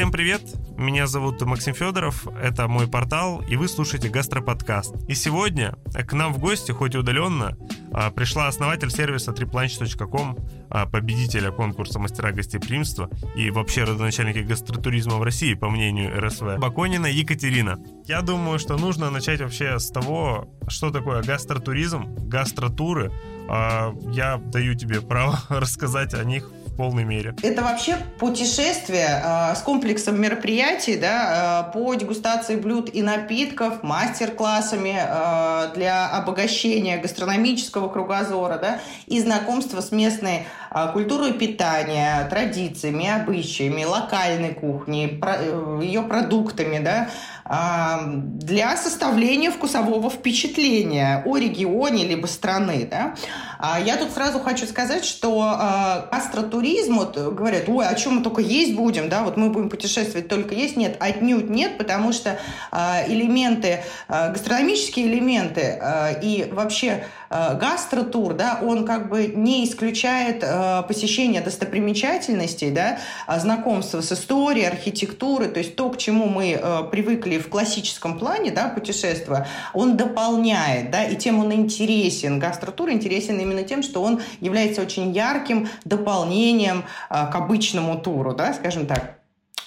Всем привет! Меня зовут Максим Федоров, это мой портал, и вы слушаете Гастроподкаст. И сегодня к нам в гости, хоть и удаленно, а, пришла основатель сервиса triplunch.com, а, победителя конкурса «Мастера гостеприимства» и вообще родоначальники гастротуризма в России, по мнению РСВ, Баконина Екатерина. Я думаю, что нужно начать вообще с того, что такое гастротуризм, гастротуры. А, я даю тебе право рассказать о них полной мере. Это вообще путешествие э, с комплексом мероприятий да, э, по дегустации блюд и напитков, мастер-классами э, для обогащения гастрономического кругозора да, и знакомства с местной культурой питания, традициями, обычаями, локальной кухней, про, э, ее продуктами, да, для составления вкусового впечатления о регионе либо страны. Да? А я тут сразу хочу сказать, что гастротуризм, вот говорят, ой, а чем мы только есть будем, да, вот мы будем путешествовать только есть. Нет, отнюдь нет, потому что элементы, гастрономические элементы и вообще гастротур, да, он как бы не исключает посещение достопримечательностей, да, знакомства с историей, архитектурой, то есть то, к чему мы привыкли в классическом плане, да, путешествия, он дополняет, да, и тем он интересен. Гастротур интересен именно тем, что он является очень ярким дополнением э, к обычному туру, да, скажем так.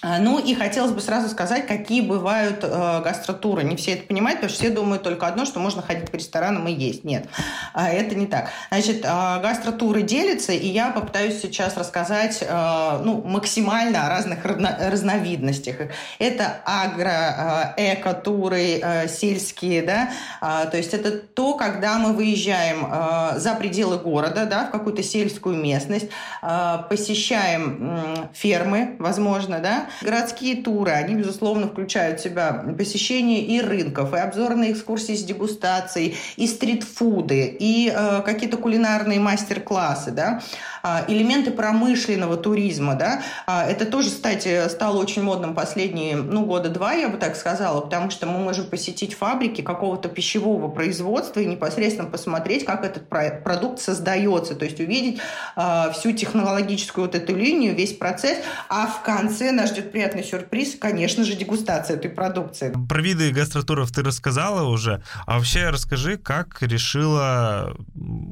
А, ну и хотелось бы сразу сказать, какие бывают э, гастротуры. Не все это понимают, потому что все думают только одно, что можно ходить по ресторанам и есть. Нет, э, это не так. Значит, э, гастротуры делятся, и я попытаюсь сейчас рассказать э, ну, максимально о разных разновидностях. Это агро, э, эко-туры, э, сельские, да, э, то есть это то, когда мы выезжаем э, за пределы города, да, в какую-то сельскую местность, э, посещаем э, фермы, возможно, да, Городские туры, они, безусловно, включают в себя посещение и рынков, и обзорные экскурсии с дегустацией, и стритфуды, и э, какие-то кулинарные мастер-классы, да. А, элементы промышленного туризма, да, а, это тоже, кстати, стало очень модным последние, ну, года два, я бы так сказала, потому что мы можем посетить фабрики какого-то пищевого производства и непосредственно посмотреть, как этот продукт создается, то есть увидеть а, всю технологическую вот эту линию, весь процесс, а в конце нас ждет приятный сюрприз, конечно же, дегустация этой продукции. Про виды гастротуров ты рассказала уже, а вообще расскажи, как решила,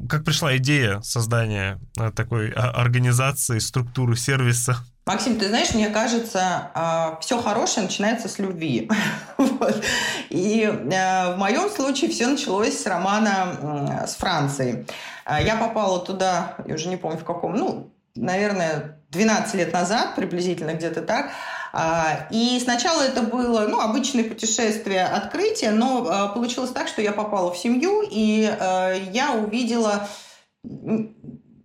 как пришла идея создания такой такой организации, структуры сервиса? Максим, ты знаешь, мне кажется, а, все хорошее начинается с любви. вот. И а, в моем случае все началось с романа с Францией. А, я попала туда, я уже не помню в каком, ну, наверное, 12 лет назад, приблизительно где-то так. И сначала это было ну, обычное путешествие, открытие, но получилось так, что я попала в семью, и я увидела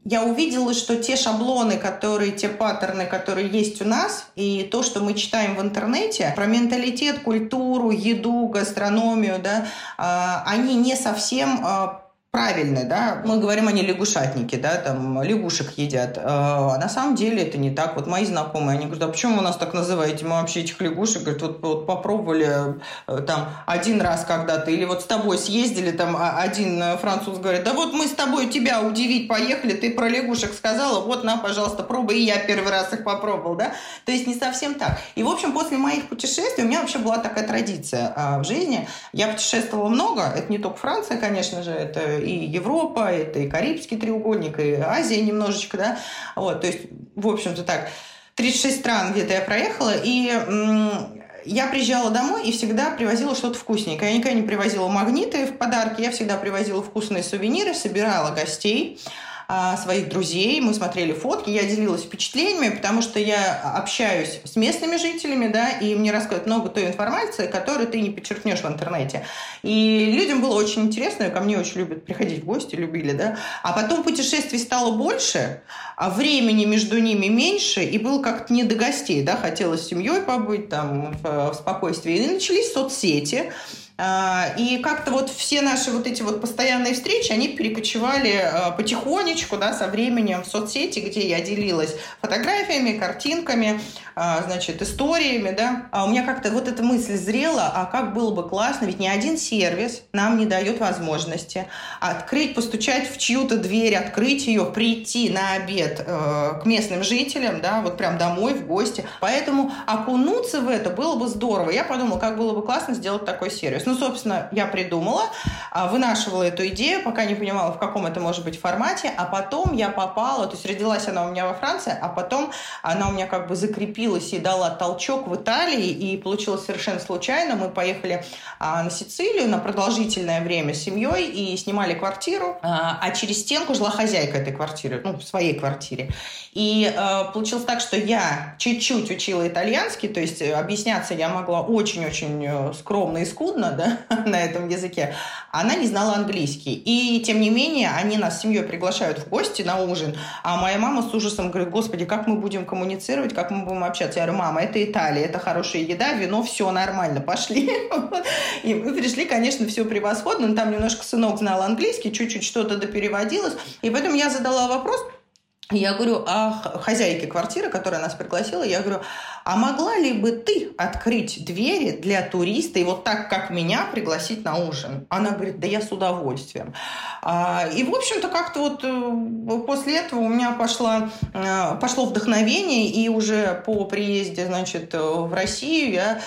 я увидела, что те шаблоны, которые, те паттерны, которые есть у нас, и то, что мы читаем в интернете, про менталитет, культуру, еду, гастрономию, да, а, они не совсем а, правильны, да, мы говорим, они лягушатники, да, там лягушек едят, а, а на самом деле это не так. Вот мои знакомые, они говорят, а почему вы нас так называете, мы вообще этих лягушек, говорят, вот, вот попробовали э, там один раз когда-то, или вот с тобой съездили, там а, один француз говорит, да вот мы с тобой тебя удивить поехали, ты про лягушек сказала, вот на, пожалуйста, пробуй, и я первый раз их попробовал, да, то есть не совсем так. И, в общем, после моих путешествий у меня вообще была такая традиция а, в жизни, я путешествовала много, это не только Франция, конечно же, это и Европа, это и Карибский треугольник, и Азия немножечко, да, вот, то есть, в общем-то так, 36 стран где-то я проехала, и я приезжала домой и всегда привозила что-то вкусненькое. Я никогда не привозила магниты в подарки, я всегда привозила вкусные сувениры, собирала гостей. А, своих друзей, мы смотрели фотки, я делилась впечатлениями, потому что я общаюсь с местными жителями, да, и мне рассказывают много той информации, которую ты не подчеркнешь в интернете. И людям было очень интересно, и ко мне очень любят приходить в гости, любили, да. А потом путешествий стало больше, а времени между ними меньше, и было как-то не до гостей, да, хотелось с семьей побыть там в, спокойствии. И начались соцсети, и как-то вот все наши вот эти вот постоянные встречи, они перекочевали а, потихонечку, да, со временем в соцсети, где я делилась фотографиями, картинками, а, значит, историями, да. А у меня как-то вот эта мысль зрела, а как было бы классно, ведь ни один сервис нам не дает возможности открыть, постучать в чью-то дверь, открыть ее, прийти на обед э, к местным жителям, да, вот прям домой, в гости. Поэтому окунуться в это было бы здорово. Я подумала, как было бы классно сделать такой сервис. Ну, собственно, я придумала, а, вынашивала эту идею, пока не понимала, в каком это может быть формате, а потом я попала, то есть родилась она у меня во Франции, а потом она у меня как бы закрепилась и дала толчок в Италии, и получилось совершенно случайно. Мы поехали а, на Сицилию на продолжительное время с семьей и снимали квартиру, а, а через стенку жила хозяйка этой квартиры, ну, в своей квартире. И э, получилось так, что я чуть-чуть учила итальянский, то есть объясняться я могла очень-очень э, скромно и скудно да, на этом языке. Она не знала английский. И, тем не менее, они нас с семьей приглашают в гости на ужин, а моя мама с ужасом говорит, господи, как мы будем коммуницировать, как мы будем общаться. Я говорю, мама, это Италия, это хорошая еда, вино, все нормально, пошли. И мы пришли, конечно, все превосходно, но там немножко сынок знал английский, чуть-чуть что-то допереводилось. И поэтому я задала вопрос, я говорю, а хозяйке квартиры, которая нас пригласила, я говорю, а могла ли бы ты открыть двери для туриста и вот так, как меня, пригласить на ужин? Она говорит, да я с удовольствием. А, и, в общем-то, как-то вот э, после этого у меня пошло, э, пошло вдохновение, и уже по приезде, значит, в Россию я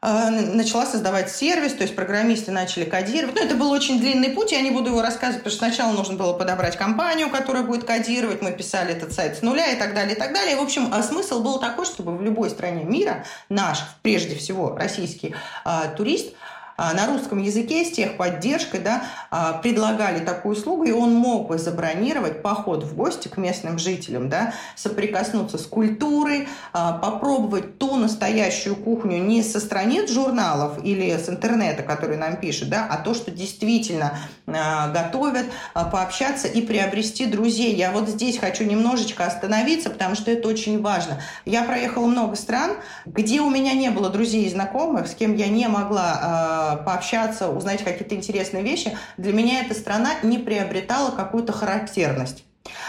начала создавать сервис, то есть программисты начали кодировать. Ну, это был очень длинный путь, я не буду его рассказывать, потому что сначала нужно было подобрать компанию, которая будет кодировать, мы писали этот сайт с нуля и так далее, и так далее. в общем, а смысл был такой, чтобы в любой стране мира наш, прежде всего, российский э, турист – а, на русском языке с техподдержкой да, а, предлагали такую услугу, и он мог бы забронировать поход в гости к местным жителям, да, соприкоснуться с культурой, а, попробовать ту настоящую кухню не со страниц журналов или с интернета, который нам пишет, да, а то, что действительно готовят, пообщаться и приобрести друзей. Я вот здесь хочу немножечко остановиться, потому что это очень важно. Я проехала много стран, где у меня не было друзей и знакомых, с кем я не могла пообщаться, узнать какие-то интересные вещи, для меня эта страна не приобретала какую-то характерность.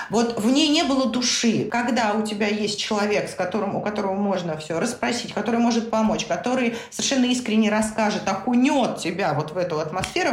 Вот в ней не было души. Когда у тебя есть человек, с которым, у которого можно все расспросить, который может помочь, который совершенно искренне расскажет, окунет тебя вот в эту атмосферу,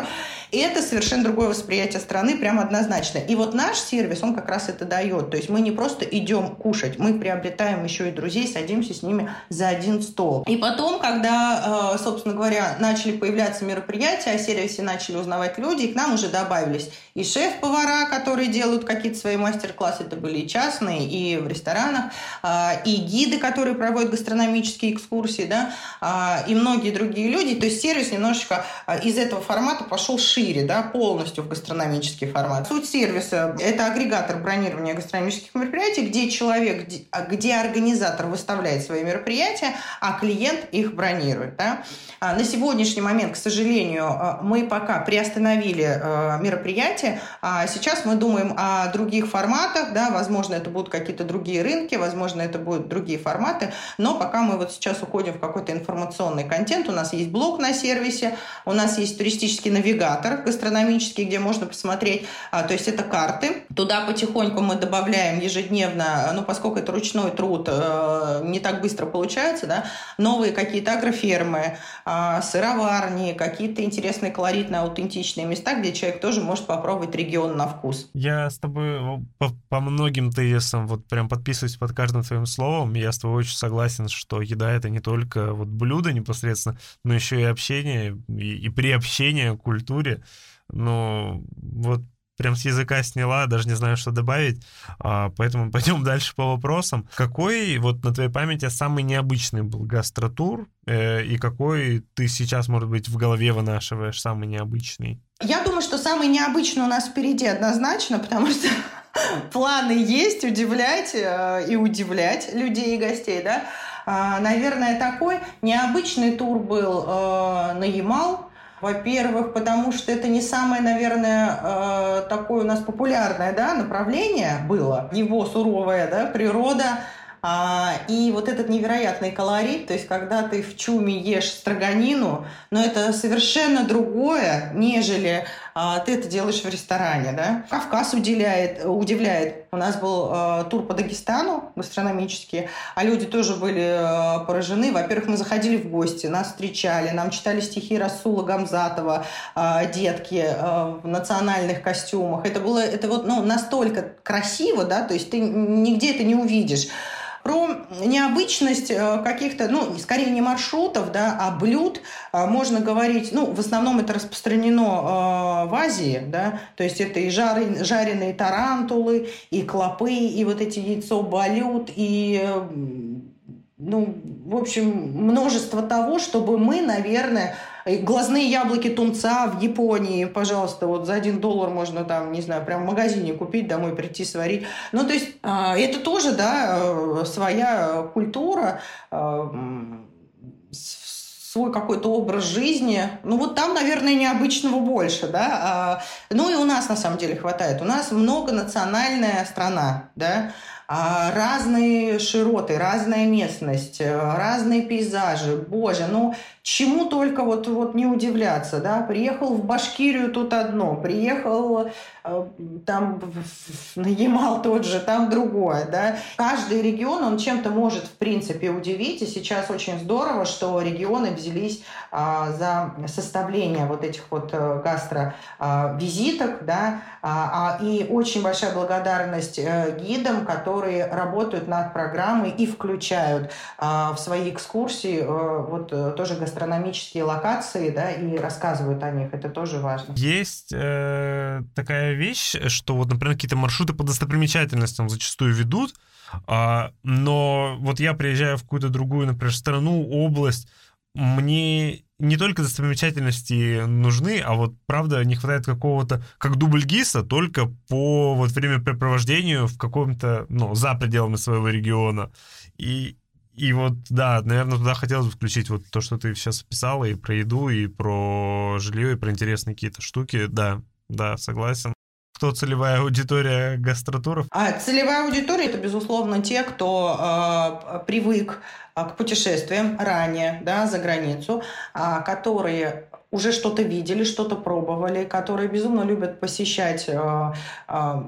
и это совершенно другое восприятие страны, прям однозначно. И вот наш сервис, он как раз это дает. То есть мы не просто идем кушать, мы приобретаем еще и друзей, садимся с ними за один стол. И потом, когда, э, собственно говоря, начали появляться мероприятия, о сервисе начали узнавать люди, и к нам уже добавились и шеф-повара, которые делают какие-то свои мастер-классы, это были и частные, и в ресторанах, э, и гиды, которые проводят гастрономические экскурсии, да, э, и многие другие люди. То есть сервис немножечко из этого формата пошел шире, да, полностью в гастрономический формат. Суть сервиса – это агрегатор бронирования гастрономических мероприятий, где человек, где, а, организатор выставляет свои мероприятия, а клиент их бронирует. Да. А на сегодняшний момент, к сожалению, а, мы пока приостановили мероприятие. А сейчас мы думаем о других форматах, да, возможно, это будут какие-то другие рынки, возможно, это будут другие форматы, но пока мы вот сейчас уходим в какой-то информационный контент, у нас есть блог на сервисе, у нас есть туристический навигатор гастрономический, где можно посмотреть, а, то есть это карты. Туда потихоньку мы добавляем ежедневно, ну, поскольку это ручной труд, э, не так быстро получается, да, новые какие-то агрофермы, э, сыроварни, какие-то интересные колоритные, аутентичные места, где человек тоже может попробовать регион на вкус. Я с тобой по, по многим тезисам вот прям подписываюсь под каждым твоим словом. Я с тобой очень согласен, что еда — это не только вот блюдо непосредственно, но еще и общение, и, и приобщение к культуре, но вот прям с языка сняла, даже не знаю, что добавить, а, поэтому пойдем дальше по вопросам. Какой вот на твоей памяти самый необычный был гастротур, э, и какой ты сейчас, может быть, в голове вынашиваешь самый необычный? Я думаю, что самый необычный у нас впереди однозначно, потому что планы есть удивлять э, и удивлять людей и гостей, да. А, наверное, такой необычный тур был э, на Ямал, во-первых, потому что это не самое, наверное, э, такое у нас популярное да, направление было. Его суровая да, природа, а, и вот этот невероятный колорит, то есть когда ты в чуме ешь строганину, но это совершенно другое, нежели а, ты это делаешь в ресторане. Да? Кавказ удивляет, удивляет У нас был э, тур по Дагестану гастрономический, а люди тоже были э, поражены. Во-первых, мы заходили в гости, нас встречали, нам читали стихи Расула Гамзатова, э, детки э, в национальных костюмах. Это было это вот, ну, настолько красиво, да, то есть ты нигде это не увидишь про необычность э, каких-то, ну, скорее не маршрутов, да, а блюд. Э, можно говорить, ну, в основном это распространено э, в Азии, да, то есть это и жареные тарантулы, и клопы, и вот эти яйцо балют, и ну, в общем, множество того, чтобы мы, наверное, глазные яблоки тунца в Японии, пожалуйста, вот за один доллар можно там, не знаю, прям в магазине купить, домой прийти сварить. Ну, то есть а, это тоже, да, э, своя культура, а, свой какой-то образ жизни. Ну, вот там, наверное, необычного больше, да. А, ну, и у нас, на самом деле, хватает. У нас многонациональная страна, да. А, разные широты, разная местность, э, разные пейзажи. Боже, ну чему только вот, вот не удивляться, да, приехал в Башкирию тут одно, приехал э, там на Ямал тот же, там другое, да. Каждый регион, он чем-то может, в принципе, удивить, и сейчас очень здорово, что регионы взялись а, за составление вот этих вот э, гастровизиток, да, а, а, и очень большая благодарность э, гидам, которые работают над программой и включают а, в свои экскурсии э, вот тоже гастровизитки гастрономические локации, да, и рассказывают о них. Это тоже важно. Есть э, такая вещь, что вот, например, какие-то маршруты по достопримечательностям зачастую ведут, э, но вот я приезжаю в какую-то другую, например, страну, область, мне не только достопримечательности нужны, а вот, правда, не хватает какого-то, как дубль ГИСа, только по вот времяпрепровождению в каком-то, ну, за пределами своего региона. И, и вот, да, наверное, туда хотелось бы включить вот то, что ты сейчас описала, и про еду, и про жилье, и про интересные какие-то штуки. Да, да, согласен. Кто целевая аудитория гастротуров? А целевая аудитория это, безусловно, те, кто э, привык э, к путешествиям ранее, да, за границу, э, которые уже что-то видели, что-то пробовали, которые безумно любят посещать э, э,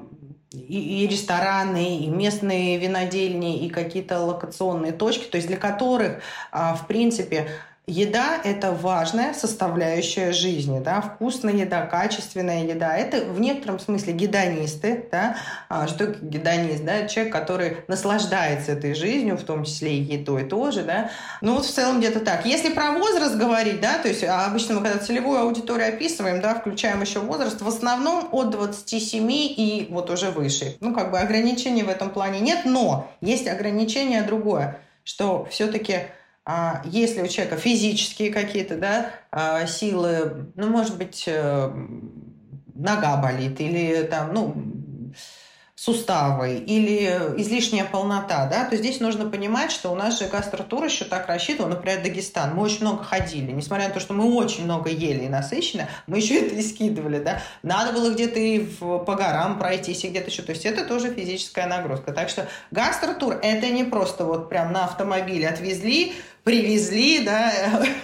и, и рестораны, и местные винодельни, и какие-то локационные точки, то есть для которых, а, в принципе, Еда – это важная составляющая жизни, да, вкусная еда, качественная еда. Это в некотором смысле гедонисты, да. А что гедонист, да? Человек, который наслаждается этой жизнью, в том числе и едой тоже, да. Ну вот в целом где-то так. Если про возраст говорить, да, то есть а обычно мы когда целевую аудиторию описываем, да, включаем еще возраст, в основном от 27 и вот уже выше. Ну как бы ограничений в этом плане нет, но есть ограничение другое, что все-таки если у человека физические какие-то да, а, силы, ну, может быть, э, нога болит или там, ну, суставы или излишняя полнота, да, то здесь нужно понимать, что у нас же гастротур еще так рассчитан, например, Дагестан. Мы очень много ходили, несмотря на то, что мы очень много ели и насыщенно, мы еще это и скидывали, да. Надо было где-то и в, по горам пройтись, и где-то еще. То есть это тоже физическая нагрузка. Так что гастротур – это не просто вот прям на автомобиле отвезли, привезли, да,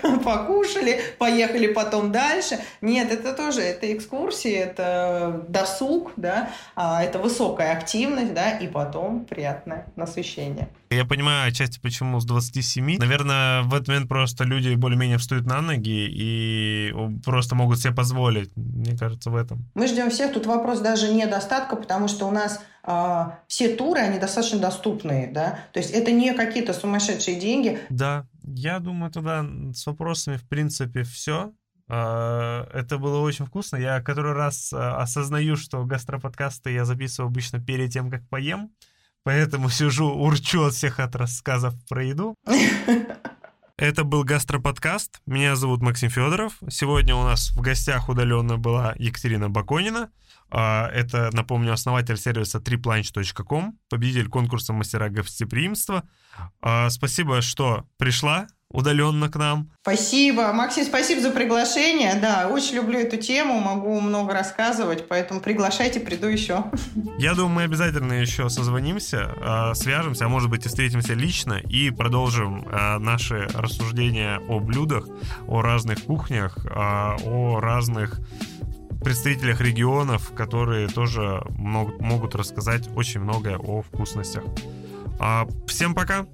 покушали, поехали потом дальше. Нет, это тоже, это экскурсии, это досуг, да, а, это высокая активность, да, и потом приятное насыщение. Я понимаю отчасти, почему с 27. Наверное, в этот момент просто люди более-менее встают на ноги и просто могут себе позволить. Мне кажется, в этом. Мы ждем всех. Тут вопрос даже недостатка, потому что у нас э, все туры, они достаточно доступные, да. То есть это не какие-то сумасшедшие деньги. Да, я думаю, тогда с вопросами, в принципе, все. А, это было очень вкусно. Я который раз а, осознаю, что гастроподкасты я записываю обычно перед тем, как поем. Поэтому сижу, урчу от всех от рассказов про еду. Это был гастроподкаст. Меня зовут Максим Федоров. Сегодня у нас в гостях удаленно была Екатерина Баконина. А, это, напомню, основатель сервиса triplunch.com, победитель конкурса мастера гостеприимства. А, спасибо, что пришла удаленно к нам. Спасибо. Максим, спасибо за приглашение. Да, очень люблю эту тему, могу много рассказывать, поэтому приглашайте, приду еще. Я думаю, мы обязательно еще созвонимся, а, свяжемся, а может быть и встретимся лично и продолжим наши рассуждения о блюдах, о разных кухнях, о разных представителях регионов, которые тоже могут, рассказать очень многое о вкусностях. А, всем пока!